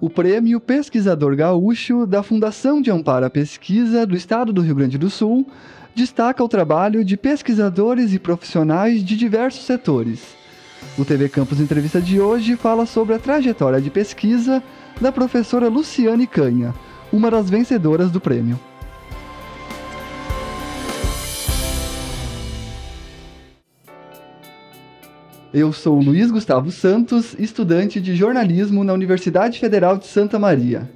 O Prêmio Pesquisador Gaúcho da Fundação de Amparo à Pesquisa do Estado do Rio Grande do Sul destaca o trabalho de pesquisadores e profissionais de diversos setores. O TV Campus Entrevista de hoje fala sobre a trajetória de pesquisa da professora Luciane Canha, uma das vencedoras do prêmio. Eu sou Luiz Gustavo Santos, estudante de jornalismo na Universidade Federal de Santa Maria.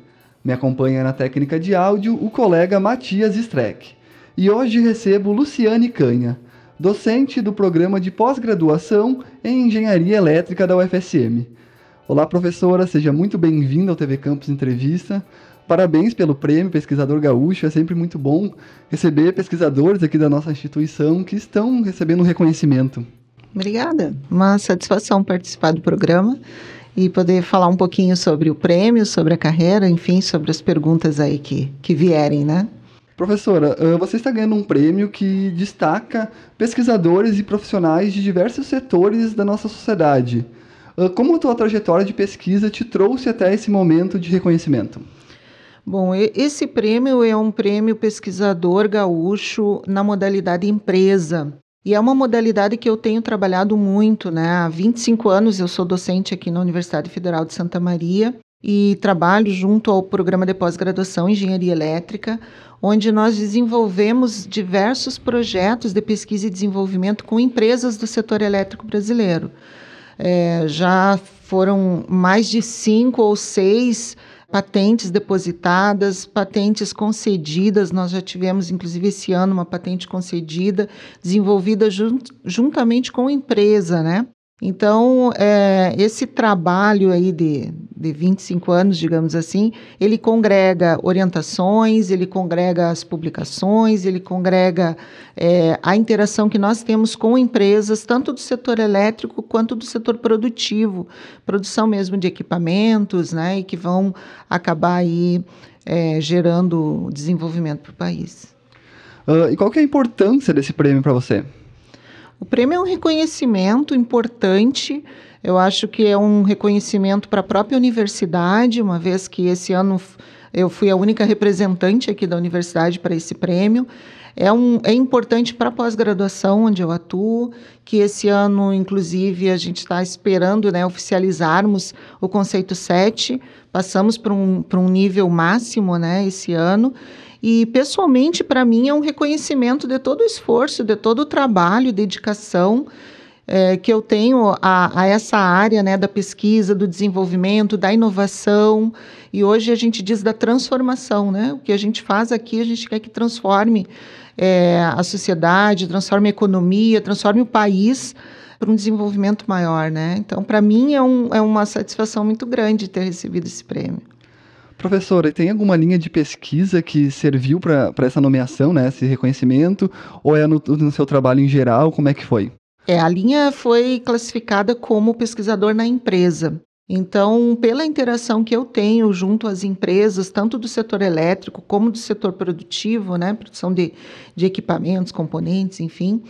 Me acompanha na técnica de áudio o colega Matias Streck. E hoje recebo Luciane Canha, docente do programa de pós-graduação em Engenharia Elétrica da UFSM. Olá, professora, seja muito bem-vinda ao TV Campus Entrevista. Parabéns pelo prêmio Pesquisador Gaúcho, é sempre muito bom receber pesquisadores aqui da nossa instituição que estão recebendo reconhecimento. Obrigada. Uma satisfação participar do programa e poder falar um pouquinho sobre o prêmio, sobre a carreira, enfim, sobre as perguntas aí que, que vierem, né? Professora, você está ganhando um prêmio que destaca pesquisadores e profissionais de diversos setores da nossa sociedade. Como a tua trajetória de pesquisa te trouxe até esse momento de reconhecimento? Bom, esse prêmio é um prêmio pesquisador gaúcho na modalidade empresa. E é uma modalidade que eu tenho trabalhado muito, né? Há 25 anos eu sou docente aqui na Universidade Federal de Santa Maria e trabalho junto ao programa de pós-graduação em Engenharia Elétrica, onde nós desenvolvemos diversos projetos de pesquisa e desenvolvimento com empresas do setor elétrico brasileiro. É, já foram mais de cinco ou seis patentes depositadas, patentes concedidas. Nós já tivemos, inclusive, esse ano, uma patente concedida, desenvolvida junt juntamente com a empresa, né? Então, é, esse trabalho aí de, de 25 anos, digamos assim, ele congrega orientações, ele congrega as publicações, ele congrega é, a interação que nós temos com empresas, tanto do setor elétrico quanto do setor produtivo, produção mesmo de equipamentos, né, e que vão acabar aí é, gerando desenvolvimento para o país. Uh, e qual que é a importância desse prêmio para você? O prêmio é um reconhecimento importante. Eu acho que é um reconhecimento para a própria universidade, uma vez que esse ano eu fui a única representante aqui da universidade para esse prêmio. É, um, é importante para a pós-graduação, onde eu atuo, que esse ano, inclusive, a gente está esperando né, oficializarmos o conceito 7. Passamos para um, um nível máximo né, esse ano. E, pessoalmente, para mim, é um reconhecimento de todo o esforço, de todo o trabalho, dedicação é, que eu tenho a, a, essa área né, da pesquisa, do desenvolvimento, da inovação. E hoje a gente diz da transformação. Né? O que a gente faz aqui, a gente quer que transforme é, a sociedade, transforme a economia, transforme o país para um desenvolvimento maior. Né? Então, para mim, é, um, é uma satisfação muito grande ter recebido esse prêmio. Professora, tem alguma linha de pesquisa que serviu para essa nomeação, né, esse reconhecimento? Ou é no, no, seu trabalho em geral? Como é que foi? É, a linha foi classificada como pesquisador na empresa. Então, pela interação que eu tenho junto às empresas, tanto do setor elétrico como do setor produtivo, né, produção de, de equipamentos, componentes, enfim,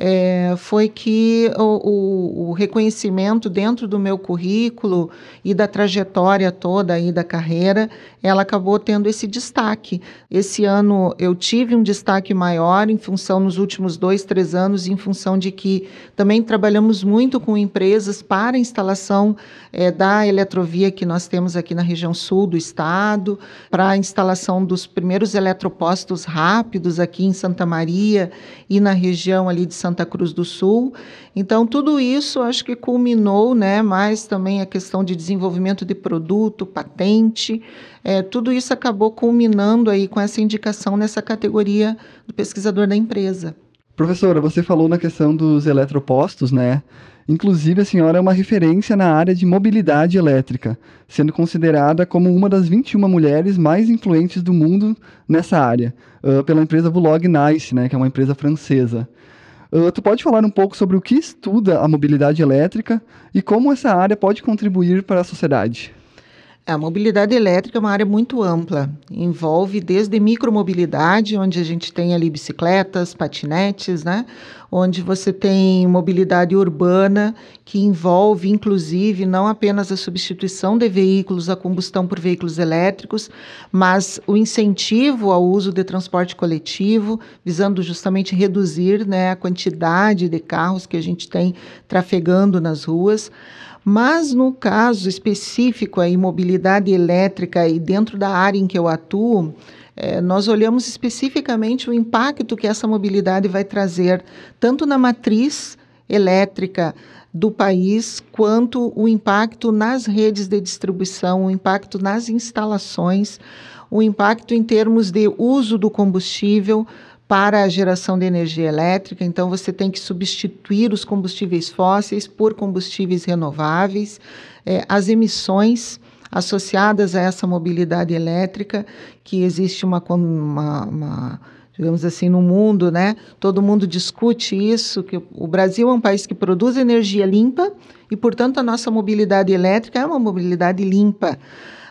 é, foi que o, o, o, reconhecimento dentro do meu currículo e da trajetória toda aí da carreira, ela acabou tendo esse destaque. Esse ano eu tive um destaque maior em função, nos últimos dois, três anos, em função de que também trabalhamos muito com empresas para a instalação é, da eletrovia que nós temos aqui na região sul do estado, para a instalação dos primeiros eletropostos rápidos aqui em Santa Maria e na região ali de Santa Santa Cruz do Sul. Então, tudo isso acho que culminou, né, mais também a questão de desenvolvimento de produto, patente, é, tudo isso acabou culminando aí com essa indicação nessa categoria do pesquisador da empresa. Professora, você falou na questão dos eletropostos, né? Inclusive, a senhora é uma referência na área de mobilidade elétrica, sendo considerada como uma das 21 mulheres mais influentes do mundo nessa área, uh, pela empresa Vulog Nice, né, que é uma empresa francesa. Uh, tu pode falar um pouco sobre o que estuda a mobilidade elétrica e como essa área pode contribuir para a sociedade? A mobilidade elétrica é uma área muito ampla, envolve desde micromobilidade, onde a gente tem ali bicicletas, patinetes, né? onde você tem mobilidade urbana, que envolve inclusive não apenas a substituição de veículos a combustão por veículos elétricos, mas o incentivo ao uso de transporte coletivo, visando justamente reduzir né, a quantidade de carros que a gente tem trafegando nas ruas. Mas no caso específico, a mobilidade elétrica e dentro da área em que eu atuo, é, nós olhamos especificamente o impacto que essa mobilidade vai trazer, tanto na matriz elétrica do país, quanto o impacto nas redes de distribuição, o impacto nas instalações, o impacto em termos de uso do combustível, para a geração de energia elétrica, então você tem que substituir os combustíveis fósseis por combustíveis renováveis, é, as emissões associadas a essa mobilidade elétrica, que existe uma, uma, uma digamos assim, no mundo, né? Todo mundo discute isso, que o Brasil é um país que produz energia limpa e, portanto, a nossa mobilidade elétrica é uma mobilidade limpa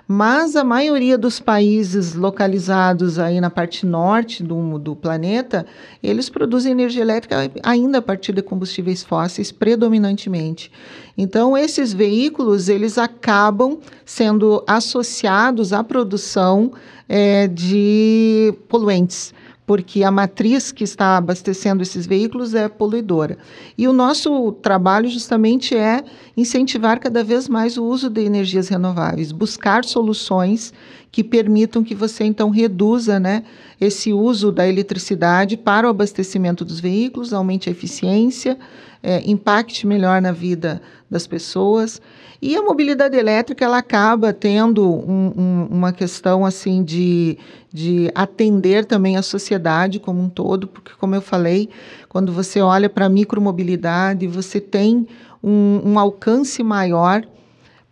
mas a maioria dos países localizados aí na parte norte do, do planeta, eles produzem energia elétrica ainda a partir de combustíveis fósseis predominantemente. Então, esses veículos, eles acabam sendo associados à produção é, de poluentes porque a matriz que está abastecendo esses veículos é poluidora. E o nosso trabalho justamente é incentivar cada vez mais o uso de energias renováveis, buscar soluções que permitam que você então reduza né, esse uso da eletricidade para o abastecimento dos veículos, aumente a eficiência, é, impacte melhor na vida das pessoas. E a mobilidade elétrica ela acaba tendo um, um, uma questão assim de, de atender também a sociedade como um todo, porque como eu falei, quando você olha para a micromobilidade, você tem um, um alcance maior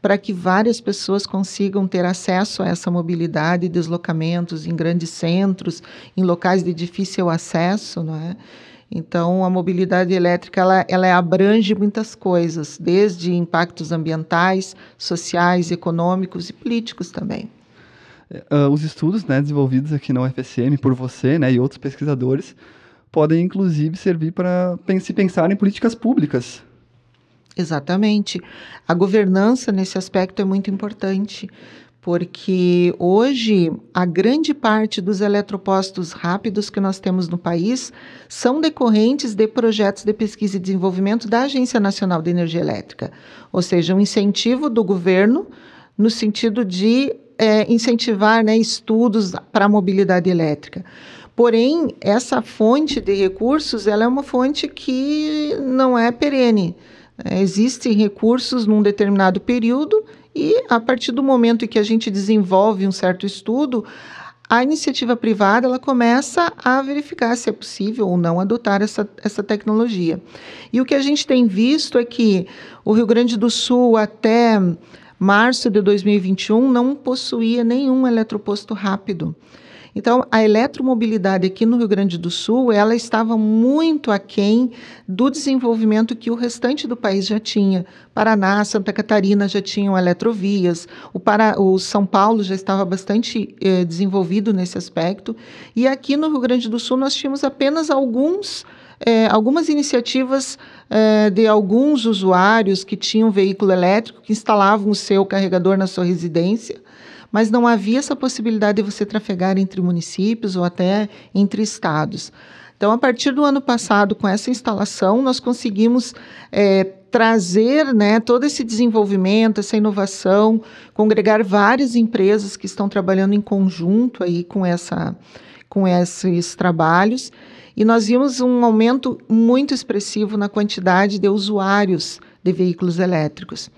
para que várias pessoas consigam ter acesso a essa mobilidade, deslocamentos em grandes centros, em locais de difícil acesso, não é? Então, a mobilidade elétrica ela, ela abrange muitas coisas, desde impactos ambientais, sociais, econômicos e políticos também. Uh, os estudos né, desenvolvidos aqui na UFSM por você né, e outros pesquisadores podem, inclusive, servir para se pensar em políticas públicas. Exatamente. A governança, nesse aspecto, é muito importante, porque hoje a grande parte dos eletropostos rápidos que nós temos no país são decorrentes de projetos de pesquisa e desenvolvimento da Agência Nacional de Energia Elétrica, ou seja, um incentivo do governo no sentido de é, incentivar né, estudos para a mobilidade elétrica. Porém, essa fonte de recursos ela é uma fonte que não é perene. É, existem recursos num determinado período e a partir do momento em que a gente desenvolve um certo estudo, a iniciativa privada ela começa a verificar se é possível ou não adotar essa, essa tecnologia. E o que a gente tem visto é que o Rio Grande do Sul, até março de 2021, não possuía nenhum eletroposto rápido. Então, a eletromobilidade aqui no Rio Grande do Sul, ela estava muito aquém do desenvolvimento que o restante do país já tinha. Paraná, Santa Catarina já tinham eletrovias, o, o São Paulo já estava bastante eh, desenvolvido nesse aspecto, e aqui no Rio Grande do Sul nós tínhamos apenas alguns é, algumas iniciativas é, de alguns usuários que tinham veículo elétrico, que instalavam o seu carregador na sua residência, mas não havia essa possibilidade de você trafegar entre municípios ou até entre estados. Então, a partir do ano passado, com essa instalação, nós conseguimos é, trazer né, todo esse desenvolvimento, essa inovação, congregar várias empresas que estão trabalhando em conjunto aí com, essa, com esses trabalhos. E nós vimos um aumento muito expressivo na quantidade de usuários de veículos elétricos.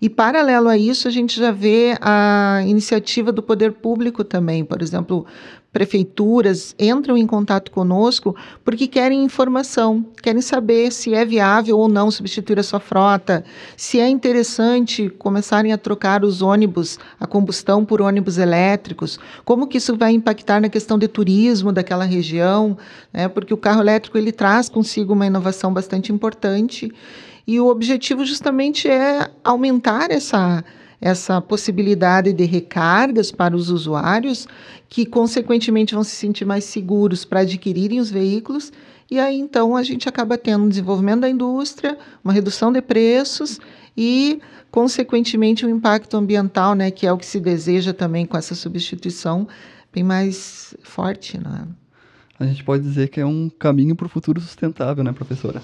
E, paralelo a isso, a gente já vê a iniciativa do poder público também, por exemplo, prefeituras entram em contato conosco porque querem informação, querem saber se é viável ou não substituir a sua frota, se é interessante começarem a trocar os ônibus a combustão por ônibus elétricos, como que isso vai impactar na questão de turismo daquela região, né? porque o carro elétrico ele traz consigo uma inovação bastante importante e o objetivo justamente é aumentar essa essa possibilidade de recargas para os usuários, que consequentemente vão se sentir mais seguros para adquirirem os veículos. E aí então a gente acaba tendo um desenvolvimento da indústria, uma redução de preços e, consequentemente, um impacto ambiental, né, que é o que se deseja também com essa substituição, bem mais forte. Né? A gente pode dizer que é um caminho para o futuro sustentável, né, professora?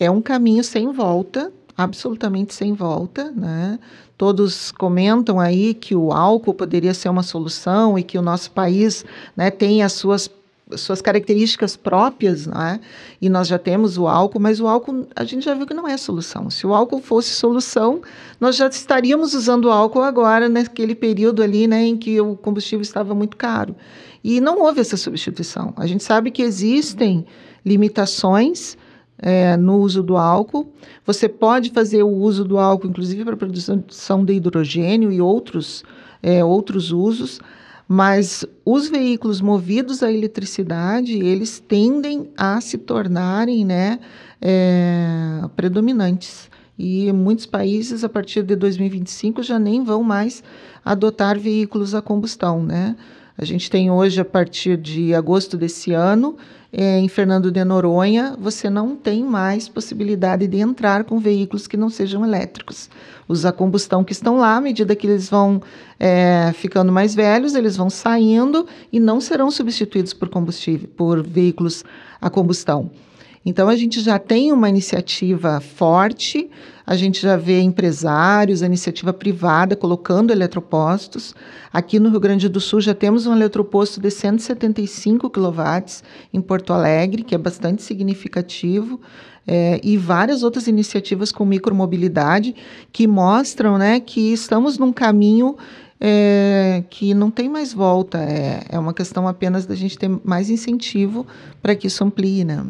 É um caminho sem volta, absolutamente sem volta, né? Todos comentam aí que o álcool poderia ser uma solução e que o nosso país né, tem as suas suas características próprias, né? e nós já temos o álcool, mas o álcool a gente já viu que não é solução. Se o álcool fosse solução, nós já estaríamos usando álcool agora, naquele período ali né, em que o combustível estava muito caro. E não houve essa substituição. A gente sabe que existem limitações é, no uso do álcool. Você pode fazer o uso do álcool, inclusive para produção de hidrogênio e outros, é, outros usos, mas os veículos movidos à eletricidade, eles tendem a se tornarem né, é, predominantes. E muitos países, a partir de 2025, já nem vão mais adotar veículos a combustão. Né? A gente tem hoje, a partir de agosto desse ano, é, em Fernando de Noronha, você não tem mais possibilidade de entrar com veículos que não sejam elétricos. Os a combustão que estão lá, à medida que eles vão é, ficando mais velhos, eles vão saindo e não serão substituídos por combustível, por veículos a combustão. Então a gente já tem uma iniciativa forte, a gente já vê empresários, a iniciativa privada colocando eletropostos. Aqui no Rio Grande do Sul já temos um eletroposto de 175 kW em Porto Alegre, que é bastante significativo. É, e várias outras iniciativas com micromobilidade que mostram né, que estamos num caminho é, que não tem mais volta. É, é uma questão apenas da gente ter mais incentivo para que isso amplie. Né?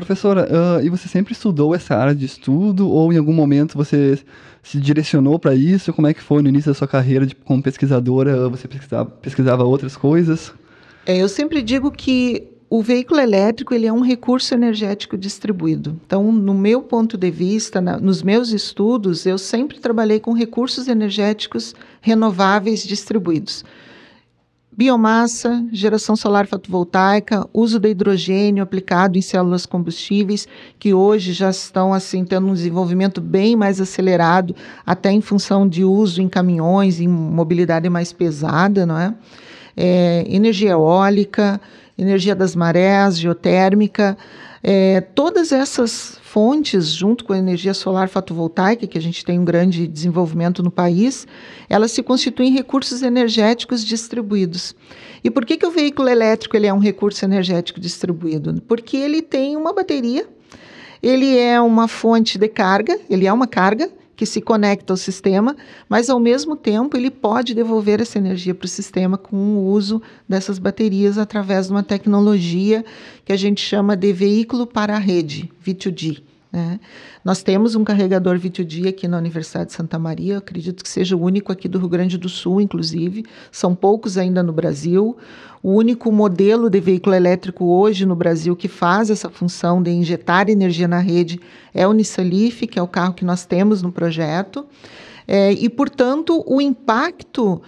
Professora, uh, e você sempre estudou essa área de estudo ou em algum momento você se direcionou para isso? Como é que foi no início da sua carreira de, como pesquisadora? Você pesquisava, pesquisava outras coisas? É, eu sempre digo que o veículo elétrico ele é um recurso energético distribuído. Então, no meu ponto de vista, na, nos meus estudos, eu sempre trabalhei com recursos energéticos renováveis distribuídos biomassa, geração solar fotovoltaica, uso de hidrogênio aplicado em células combustíveis, que hoje já estão assim tendo um desenvolvimento bem mais acelerado, até em função de uso em caminhões, em mobilidade mais pesada, não é? é energia eólica, energia das marés, geotérmica, é, todas essas fontes, junto com a energia solar fotovoltaica, que a gente tem um grande desenvolvimento no país, elas se constituem recursos energéticos distribuídos. E por que, que o veículo elétrico ele é um recurso energético distribuído? Porque ele tem uma bateria, ele é uma fonte de carga, ele é uma carga, que se conecta ao sistema, mas ao mesmo tempo ele pode devolver essa energia para o sistema com o uso dessas baterias através de uma tecnologia que a gente chama de veículo para a rede, V2G. Né? Nós temos um carregador V2G aqui na Universidade de Santa Maria, acredito que seja o único aqui do Rio Grande do Sul, inclusive, são poucos ainda no Brasil. O único modelo de veículo elétrico hoje no Brasil que faz essa função de injetar energia na rede é o Nissan Leaf, que é o carro que nós temos no projeto. É, e, portanto, o impacto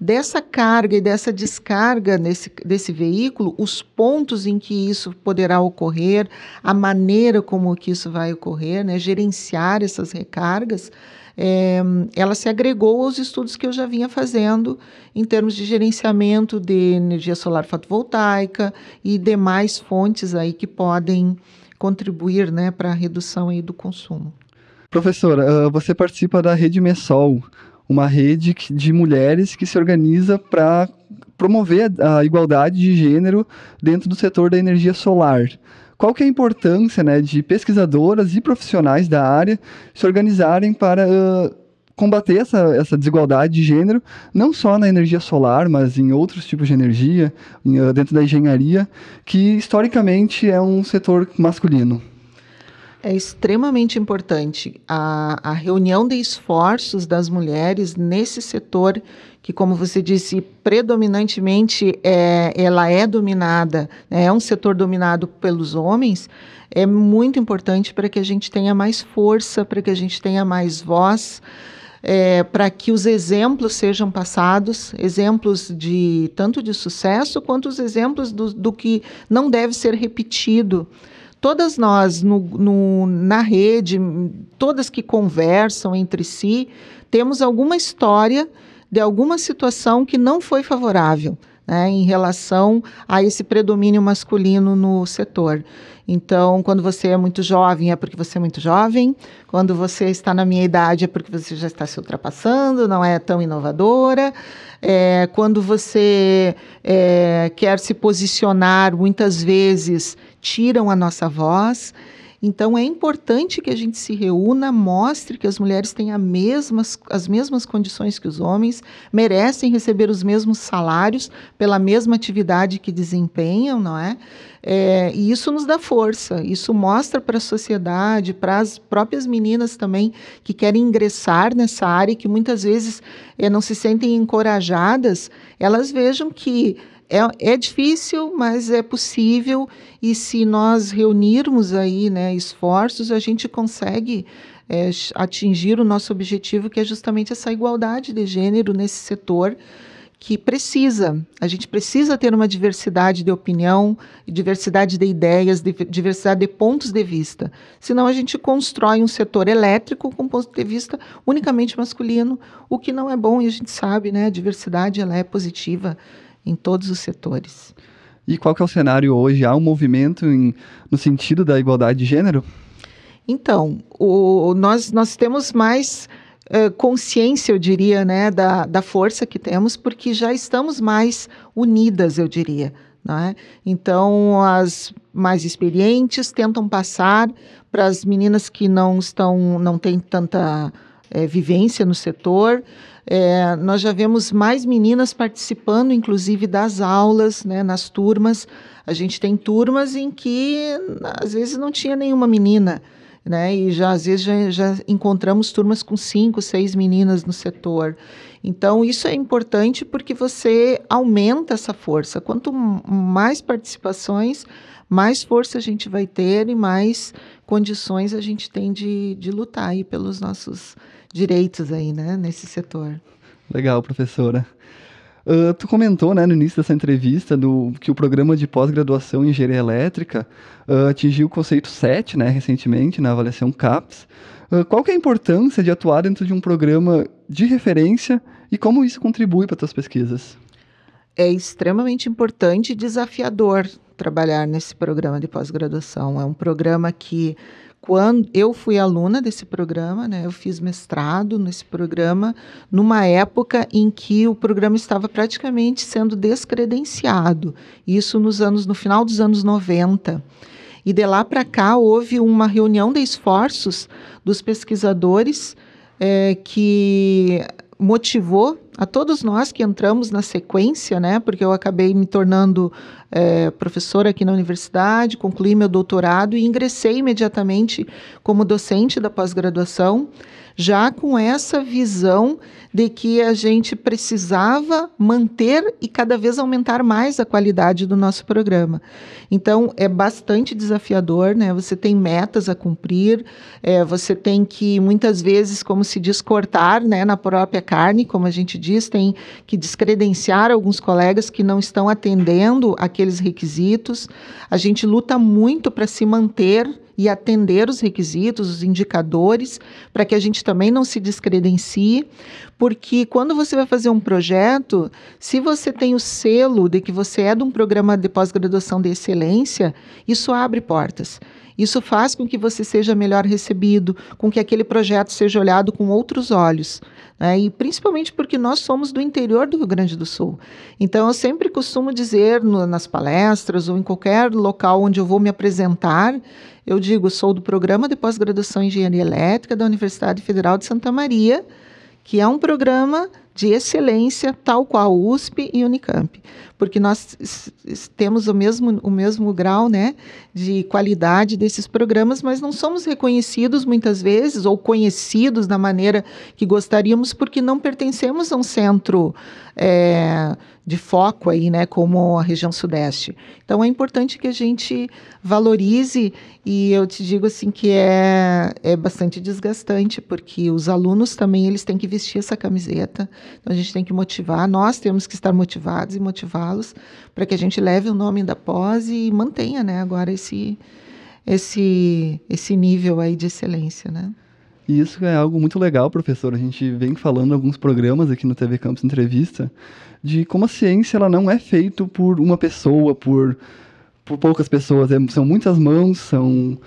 dessa carga e dessa descarga nesse, desse veículo, os pontos em que isso poderá ocorrer, a maneira como que isso vai ocorrer, né, gerenciar essas recargas, é, ela se agregou aos estudos que eu já vinha fazendo em termos de gerenciamento de energia solar fotovoltaica e demais fontes aí que podem contribuir né, para a redução aí do consumo. Professora, você participa da Rede Messol uma rede de mulheres que se organiza para promover a igualdade de gênero dentro do setor da energia solar. Qual que é a importância né, de pesquisadoras e profissionais da área se organizarem para uh, combater essa, essa desigualdade de gênero, não só na energia solar, mas em outros tipos de energia, em, dentro da engenharia, que historicamente é um setor masculino? É extremamente importante a, a reunião de esforços das mulheres nesse setor que, como você disse, predominantemente é, ela é dominada, né, é um setor dominado pelos homens, é muito importante para que a gente tenha mais força, para que a gente tenha mais voz. é, para que os exemplos sejam passados, exemplos de tanto de sucesso quanto os exemplos do, do que não deve ser repetido. Todas nós no, no, na rede, todas que conversam entre si, temos alguma história de alguma situação que não foi favorável né, em relação a esse predomínio masculino no setor. Então, quando você é muito jovem, é porque você é muito jovem. Quando você está na minha idade, é porque você já está se ultrapassando, não é tão inovadora. É, quando você é, quer se posicionar, muitas vezes tiram a nossa voz. Então é importante que a gente se reúna, mostre que as mulheres têm mesmas, as mesmas condições que os homens, merecem receber os mesmos salários pela mesma atividade que desempenham, não é? é e isso nos dá força, isso mostra para a sociedade, para as próprias meninas também que querem ingressar nessa área e que muitas vezes é, não se sentem encorajadas, elas vejam que é, é difícil, mas é possível e se nós reunirmos aí né, esforços, a gente consegue é, atingir o nosso objetivo, que é justamente essa igualdade de gênero nesse setor que precisa. A gente precisa ter uma diversidade de opinião, diversidade de ideias, diversidade de pontos de vista. Senão a gente constrói um setor elétrico com ponto de vista unicamente masculino, o que não é bom e a gente sabe, né? A diversidade ela é positiva em todos os setores. E qual que é o cenário hoje? Há um movimento em, no sentido da igualdade de gênero? Então, o, nós, nós temos mais uh, consciência, eu diria, né, da, da força que temos, porque já estamos mais unidas, eu diria. É? Então, as mais experientes tentam passar para as meninas que não estão, não têm tanta é, vivência no setor. É, nós já vemos mais meninas participando, inclusive, das aulas, né, nas turmas. A gente tem turmas em que, às vezes, não tinha nenhuma menina. Né? E já às vezes já, já, encontramos turmas com cinco, seis meninas no setor. Então isso é importante porque você aumenta essa força. Quanto mais participações, mais força a gente vai ter e mais condições a gente tem de, de lutar aí pelos nossos direitos aí, né, nesse setor. Legal, professora. Uh, tu comentou, né, no início dessa entrevista, do, que o programa de pós-graduação em engenharia elétrica uh, atingiu o conceito 7, né, recentemente, na avaliação CAPES. Uh, qual que é a importância de atuar dentro de um programa de referência e como isso contribui para tuas pesquisas? É extremamente importante e desafiador trabalhar nesse programa de pós-graduação. É um programa que quando eu fui aluna desse programa, né, eu fiz mestrado nesse programa, numa época em que o programa estava praticamente sendo descredenciado. Isso nos anos, no final dos anos 90. E de lá para cá houve uma reunião de esforços dos pesquisadores é, que motivou a todos nós que entramos na sequência, né, porque eu acabei me tornando é, professora aqui na universidade, concluí meu doutorado e ingressei imediatamente como docente da pós-graduação, já com essa visão de que a gente precisava manter e cada vez aumentar mais a qualidade do nosso programa. Então, é bastante desafiador, né? Você tem metas a cumprir, é, você tem que, muitas vezes, como se diz, cortar né, na própria carne, como a gente diz, tem que descredenciar alguns colegas que não estão atendendo aqueles requisitos. A gente luta muito para se manter e atender os requisitos, os indicadores, para que a gente também não se descredencie, porque quando você vai fazer um projeto, se você tem o selo de que você é de um programa de pós-graduação de excelência, isso abre portas. Isso faz com que você seja melhor recebido, com que aquele projeto seja olhado com outros olhos. Né? E principalmente porque nós somos do interior do Rio Grande do Sul. Então, eu sempre costumo dizer no, nas palestras ou em qualquer local onde eu vou me apresentar, eu digo, sou do programa de pós-graduação em Engenharia Elétrica da Universidade Federal de Santa Maria, que é um programa de excelência, tal qual USP e Unicamp, porque nós temos o mesmo, o mesmo grau né, de qualidade desses programas, mas não somos reconhecidos muitas vezes ou conhecidos da maneira que gostaríamos, porque não pertencemos a um centro é, de foco aí, né, como a região sudeste. Então é importante que a gente valorize e eu te digo assim que é, é bastante desgastante porque os alunos também eles têm que vestir essa camiseta. Então a gente tem que motivar, nós temos que estar motivados e motivá-los para que a gente leve o nome da pós e mantenha, né, agora esse esse esse nível aí de excelência, né? E isso é algo muito legal, professor. A gente vem falando alguns programas aqui no TV Campus Entrevista de como a ciência ela não é feita por uma pessoa, por, por poucas pessoas. É, são muitas mãos, são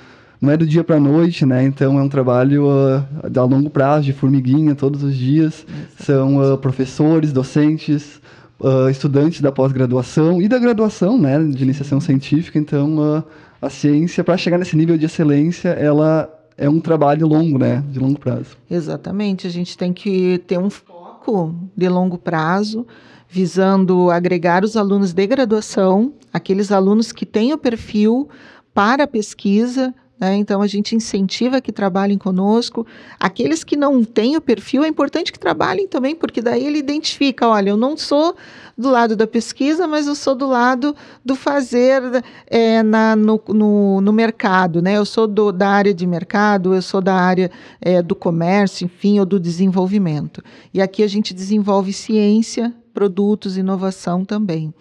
não é do dia para a noite, né? Então é um trabalho uh, a longo prazo, de formiguinha, todos os dias. São uh, professores, docentes, uh, estudantes da pós-graduação e da graduação, né? De iniciação científica. Então a ciência, para chegar nesse nível de excelência, ela é um trabalho longo, né? De longo prazo. Exatamente. A gente tem que ter um foco de longo prazo, visando agregar os alunos de graduação, aqueles alunos que têm o perfil para a pesquisa, né? Então, a gente incentiva que trabalhem conosco. Aqueles que não têm o perfil, é importante que trabalhem também, porque daí ele identifica: olha, eu não sou do lado da pesquisa, mas eu sou do lado do fazer é, na, no, no, no, mercado. Né? Eu sou do, da área de mercado, eu sou da área é, do comércio, enfim, ou do desenvolvimento. E aqui a gente desenvolve ciência, produtos, inovação também.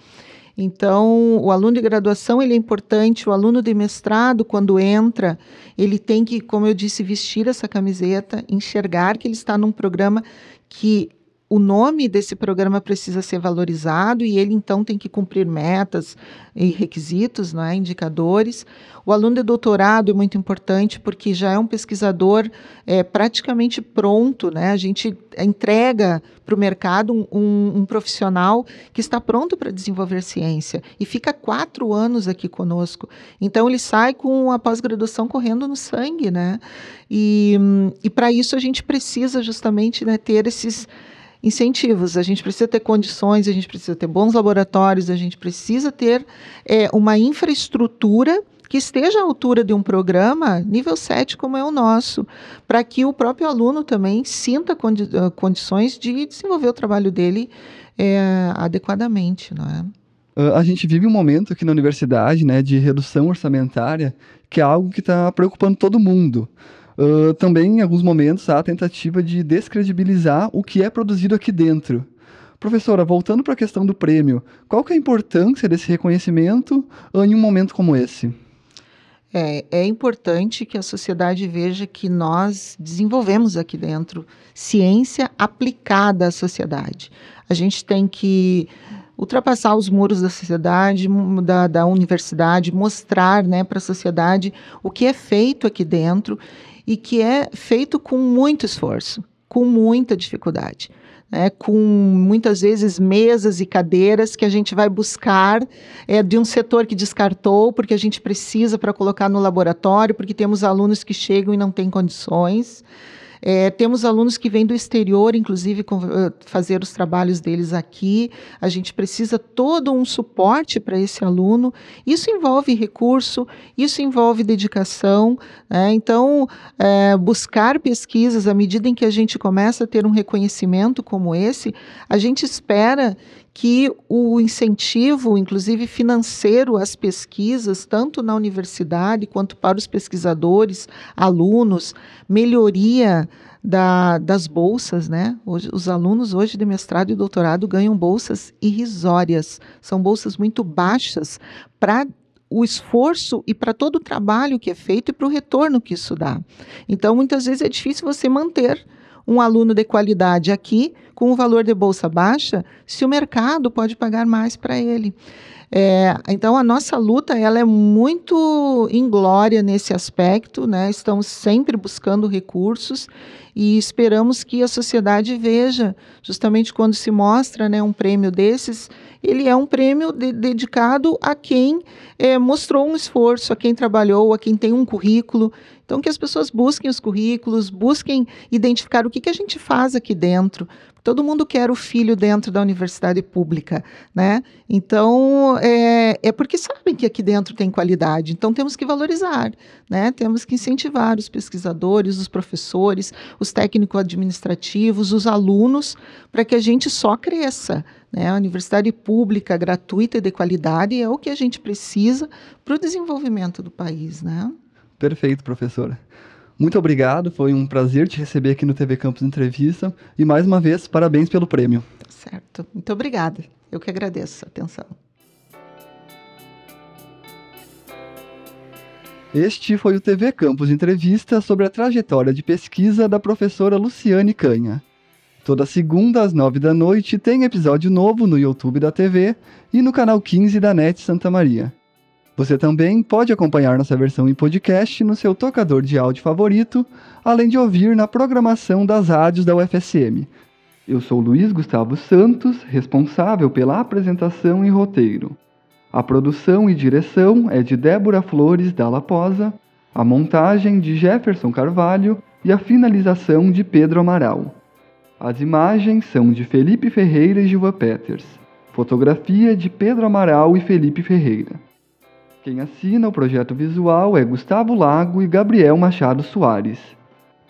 Então, o aluno de graduação ele é importante, o aluno de mestrado, quando entra, ele tem que, como eu disse, vestir essa camiseta, enxergar que ele está num programa que o nome desse programa precisa ser valorizado e ele então tem que cumprir metas e requisitos, não é? indicadores. O aluno de doutorado é muito importante porque já é um pesquisador é, praticamente pronto, né? a gente entrega para o mercado um, um, um, profissional que está pronto para desenvolver ciência e fica quatro anos aqui conosco. Então ele sai com a pós-graduação correndo no sangue, né? E, e para isso a gente precisa justamente né, ter esses incentivos. A gente precisa ter condições, a gente precisa ter bons laboratórios, a gente precisa ter é, uma infraestrutura que esteja à altura de um programa nível 7 como é o nosso, para que o próprio aluno também sinta condi ah, condições de desenvolver o trabalho dele é, adequadamente, não é? Uh, a gente vive um momento aqui na universidade né, de redução orçamentária, que é algo que está preocupando todo mundo. Uh, também, em alguns momentos, há a tentativa de descredibilizar o que é produzido aqui dentro. Professora, voltando para a questão do prêmio, qual que é a importância desse reconhecimento em um momento como esse? É, é importante que a sociedade veja que nós desenvolvemos aqui dentro ciência aplicada à sociedade. A gente tem que ultrapassar os muros da sociedade, da, da universidade, mostrar né, para a sociedade o que é feito aqui dentro e que é feito com muito esforço, com muita dificuldade. Né, com muitas vezes mesas e cadeiras que a gente vai buscar é, de um setor que descartou, porque a gente precisa para colocar no laboratório, porque temos alunos que chegam e não têm condições. É, temos alunos que vêm do exterior, inclusive, com, uh, fazer os trabalhos deles aqui. A gente precisa todo um suporte para esse aluno. Isso envolve recurso, isso envolve dedicação. Né? Então, é, buscar pesquisas, à medida em que a gente começa a ter um reconhecimento como esse, a gente espera que o incentivo, inclusive financeiro, às pesquisas, tanto na universidade quanto para os pesquisadores, alunos, melhoria da, das bolsas, né? Hoje, os alunos hoje de mestrado e doutorado ganham bolsas irrisórias, são bolsas muito baixas para o esforço e para todo o trabalho que é feito e para o retorno que isso dá. Então, muitas vezes é difícil você manter um aluno de qualidade aqui com o valor de bolsa baixa, se o mercado pode pagar mais para ele. É, então a nossa luta ela é muito inglória nesse aspecto, né? Estamos sempre buscando recursos e esperamos que a sociedade veja, justamente quando se mostra, né, um prêmio desses, ele é um prêmio de, dedicado a quem é, mostrou um esforço, a quem trabalhou, a quem tem um currículo. Então, que as pessoas busquem os currículos, busquem identificar o que, que a gente faz aqui dentro. Todo mundo quer o filho dentro da universidade pública, né? Então, é, é porque sabem que aqui dentro tem qualidade. Então, temos que valorizar, né? Temos que incentivar os pesquisadores, os professores, os técnicos administrativos, os alunos, para que a gente só cresça. Né? A universidade pública, gratuita e de qualidade é o que a gente precisa para o desenvolvimento do país, né? Perfeito, professora. Muito obrigado, foi um prazer te receber aqui no TV Campus Entrevista e mais uma vez, parabéns pelo prêmio. Tá certo, muito obrigada. Eu que agradeço a atenção. Este foi o TV Campus Entrevista sobre a trajetória de pesquisa da professora Luciane Canha. Toda segunda às nove da noite tem episódio novo no YouTube da TV e no canal 15 da NET Santa Maria. Você também pode acompanhar nossa versão em podcast no seu tocador de áudio favorito, além de ouvir na programação das rádios da UFSM. Eu sou Luiz Gustavo Santos, responsável pela apresentação e roteiro. A produção e direção é de Débora Flores Dalla Posa, a montagem de Jefferson Carvalho e a finalização de Pedro Amaral. As imagens são de Felipe Ferreira e Gilva Peters. Fotografia de Pedro Amaral e Felipe Ferreira. Quem assina o projeto visual é Gustavo Lago e Gabriel Machado Soares.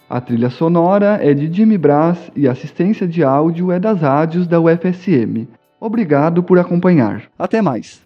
A trilha sonora é de Jimmy Brás e a assistência de áudio é das rádios da UFSM. Obrigado por acompanhar. Até mais!